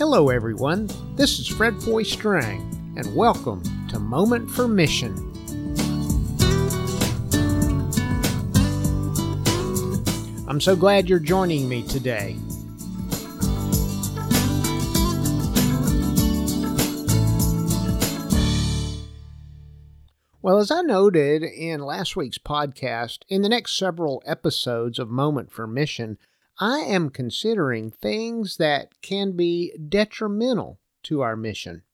Hello, everyone. This is Fred Foy Strang, and welcome to Moment for Mission. I'm so glad you're joining me today. Well, as I noted in last week's podcast, in the next several episodes of Moment for Mission, I am considering things that can be detrimental to our mission.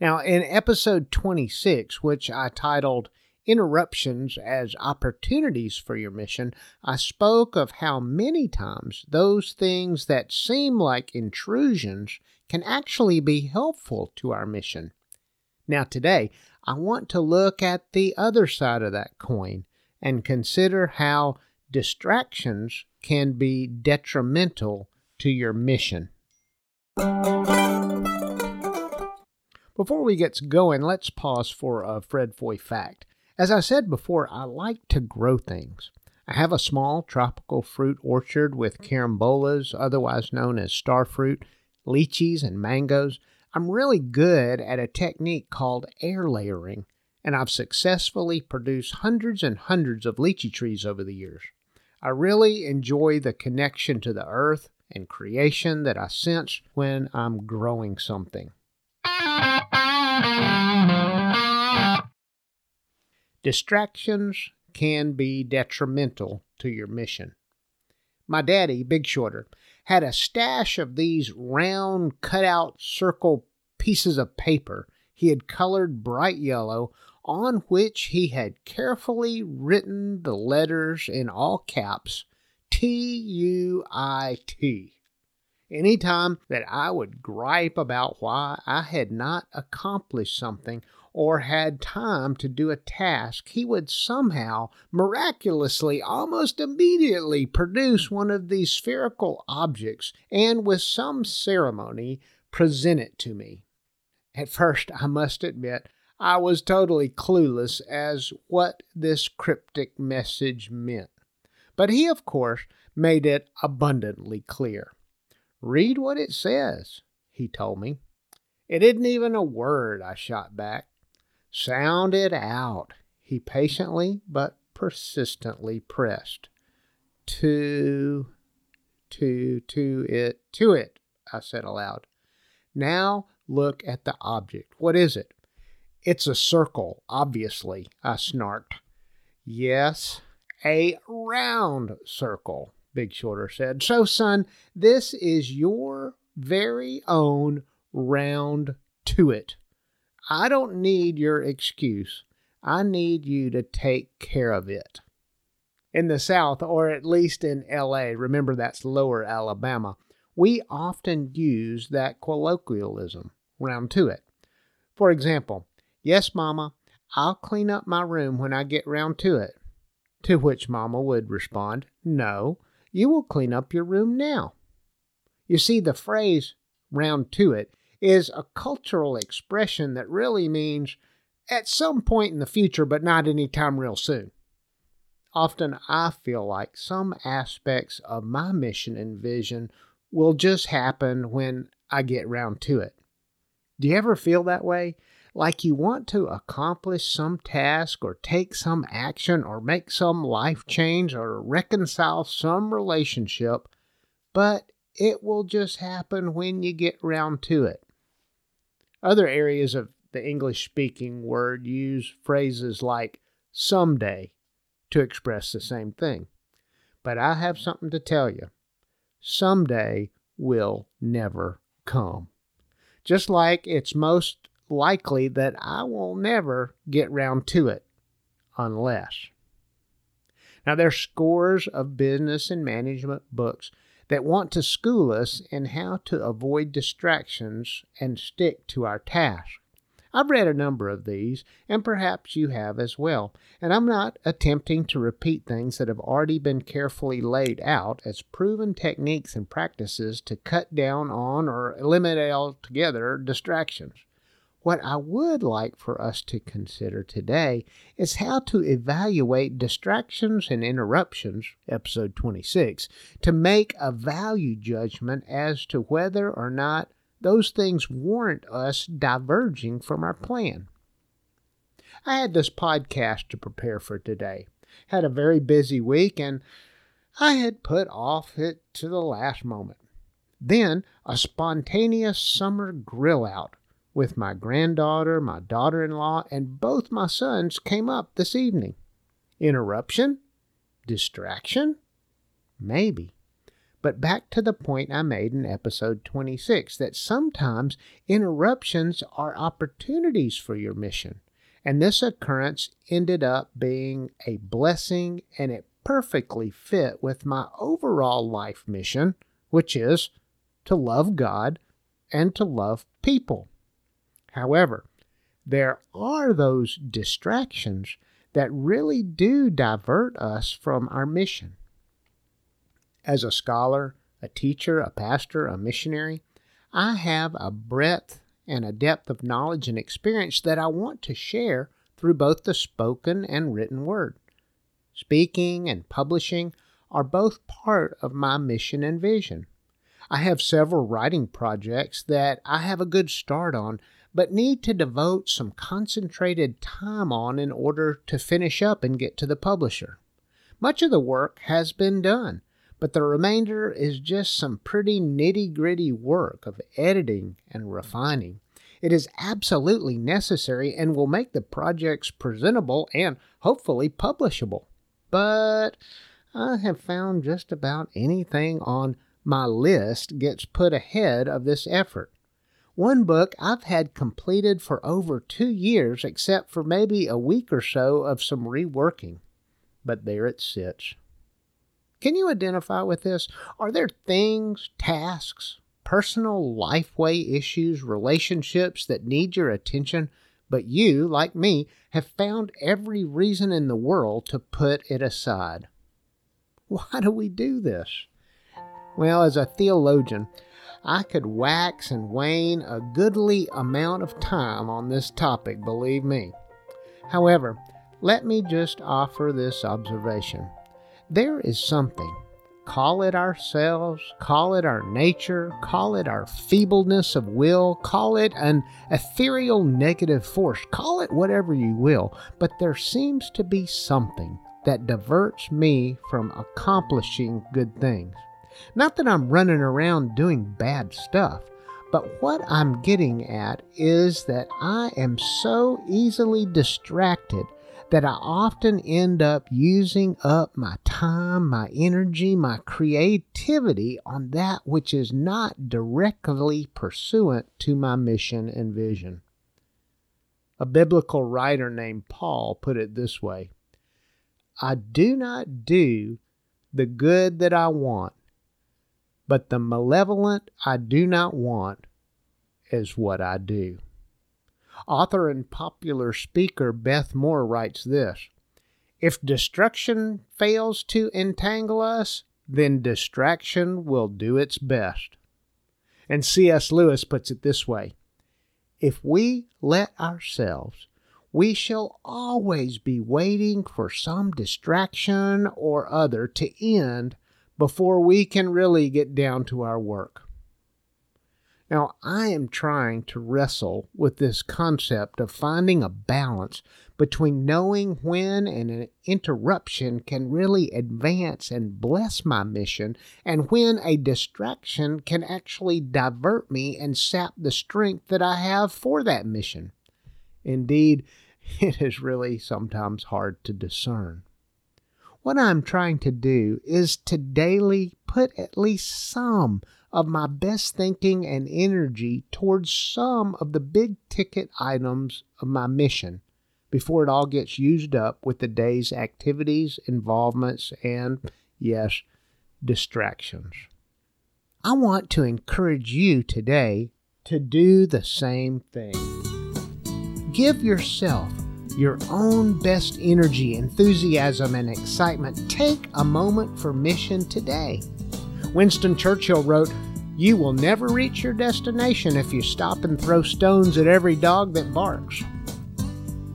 Now, in episode 26, which I titled Interruptions as Opportunities for Your Mission, I spoke of how many times those things that seem like intrusions can actually be helpful to our mission. Now, today, I want to look at the other side of that coin and consider how distractions can be detrimental to your mission. Before we get going, let's pause for a Fred Foy fact. As I said before, I like to grow things. I have a small tropical fruit orchard with carambolas, otherwise known as starfruit, lychees, and mangoes. I'm really good at a technique called air layering, and I've successfully produced hundreds and hundreds of lychee trees over the years. I really enjoy the connection to the earth and creation that I sense when I'm growing something. Distractions can be detrimental to your mission. My daddy, Big Shorter, had a stash of these round, cut out circle pieces of paper he had colored bright yellow, on which he had carefully written the letters in all caps T U I T. Any time that I would gripe about why I had not accomplished something or had time to do a task, he would somehow, miraculously, almost immediately produce one of these spherical objects and, with some ceremony, present it to me. At first, I must admit, I was totally clueless as what this cryptic message meant. But he, of course, made it abundantly clear. Read what it says, he told me. It isn't even a word, I shot back. Sound it out, he patiently but persistently pressed. To, to, to it, to it, I said aloud. Now look at the object. What is it? It's a circle, obviously, I snarked. Yes, a round circle, Big Shorter said. So, son, this is your very own round to it. I don't need your excuse. I need you to take care of it. In the South, or at least in LA, remember that's lower Alabama, we often use that colloquialism, round to it. For example, yes, Mama, I'll clean up my room when I get round to it. To which Mama would respond, No, you will clean up your room now. You see, the phrase round to it is a cultural expression that really means at some point in the future, but not any time real soon. Often I feel like some aspects of my mission and vision will just happen when I get round to it. Do you ever feel that way? Like you want to accomplish some task or take some action or make some life change or reconcile some relationship, but it will just happen when you get round to it. Other areas of the English speaking word use phrases like someday to express the same thing. But I have something to tell you. Someday will never come. Just like it's most likely that I will never get round to it unless. Now, there's scores of business and management books that want to school us in how to avoid distractions and stick to our task. I've read a number of these, and perhaps you have as well, and I'm not attempting to repeat things that have already been carefully laid out as proven techniques and practices to cut down on or eliminate altogether distractions. What I would like for us to consider today is how to evaluate distractions and interruptions, episode 26, to make a value judgment as to whether or not those things warrant us diverging from our plan. I had this podcast to prepare for today. Had a very busy week and I had put off it to the last moment. Then a spontaneous summer grill out with my granddaughter, my daughter in law, and both my sons came up this evening. Interruption? Distraction? Maybe. But back to the point I made in episode 26 that sometimes interruptions are opportunities for your mission. And this occurrence ended up being a blessing and it perfectly fit with my overall life mission, which is to love God and to love people. However, there are those distractions that really do divert us from our mission. As a scholar, a teacher, a pastor, a missionary, I have a breadth and a depth of knowledge and experience that I want to share through both the spoken and written word. Speaking and publishing are both part of my mission and vision. I have several writing projects that I have a good start on, but need to devote some concentrated time on in order to finish up and get to the publisher. Much of the work has been done, but the remainder is just some pretty nitty gritty work of editing and refining. It is absolutely necessary and will make the projects presentable and hopefully publishable. But I have found just about anything on my list gets put ahead of this effort. One book I've had completed for over two years, except for maybe a week or so of some reworking. But there it sits. Can you identify with this? Are there things, tasks, personal lifeway issues, relationships that need your attention, but you, like me, have found every reason in the world to put it aside? Why do we do this? Well, as a theologian, I could wax and wane a goodly amount of time on this topic, believe me. However, let me just offer this observation. There is something, call it ourselves, call it our nature, call it our feebleness of will, call it an ethereal negative force, call it whatever you will, but there seems to be something that diverts me from accomplishing good things. Not that I'm running around doing bad stuff, but what I'm getting at is that I am so easily distracted that I often end up using up my time, my energy, my creativity on that which is not directly pursuant to my mission and vision. A biblical writer named Paul put it this way I do not do the good that I want, but the malevolent I do not want is what I do. Author and popular speaker Beth Moore writes this If destruction fails to entangle us, then distraction will do its best. And C.S. Lewis puts it this way If we let ourselves, we shall always be waiting for some distraction or other to end before we can really get down to our work. Now, I am trying to wrestle with this concept of finding a balance between knowing when an interruption can really advance and bless my mission and when a distraction can actually divert me and sap the strength that I have for that mission. Indeed, it is really sometimes hard to discern. What I'm trying to do is to daily put at least some of my best thinking and energy towards some of the big ticket items of my mission before it all gets used up with the day's activities, involvements, and, yes, distractions. I want to encourage you today to do the same thing. Give yourself your own best energy, enthusiasm, and excitement, take a moment for mission today. Winston Churchill wrote, You will never reach your destination if you stop and throw stones at every dog that barks.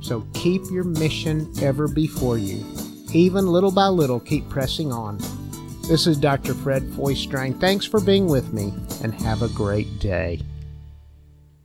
So keep your mission ever before you. Even little by little, keep pressing on. This is Dr. Fred Foy Strang. Thanks for being with me, and have a great day.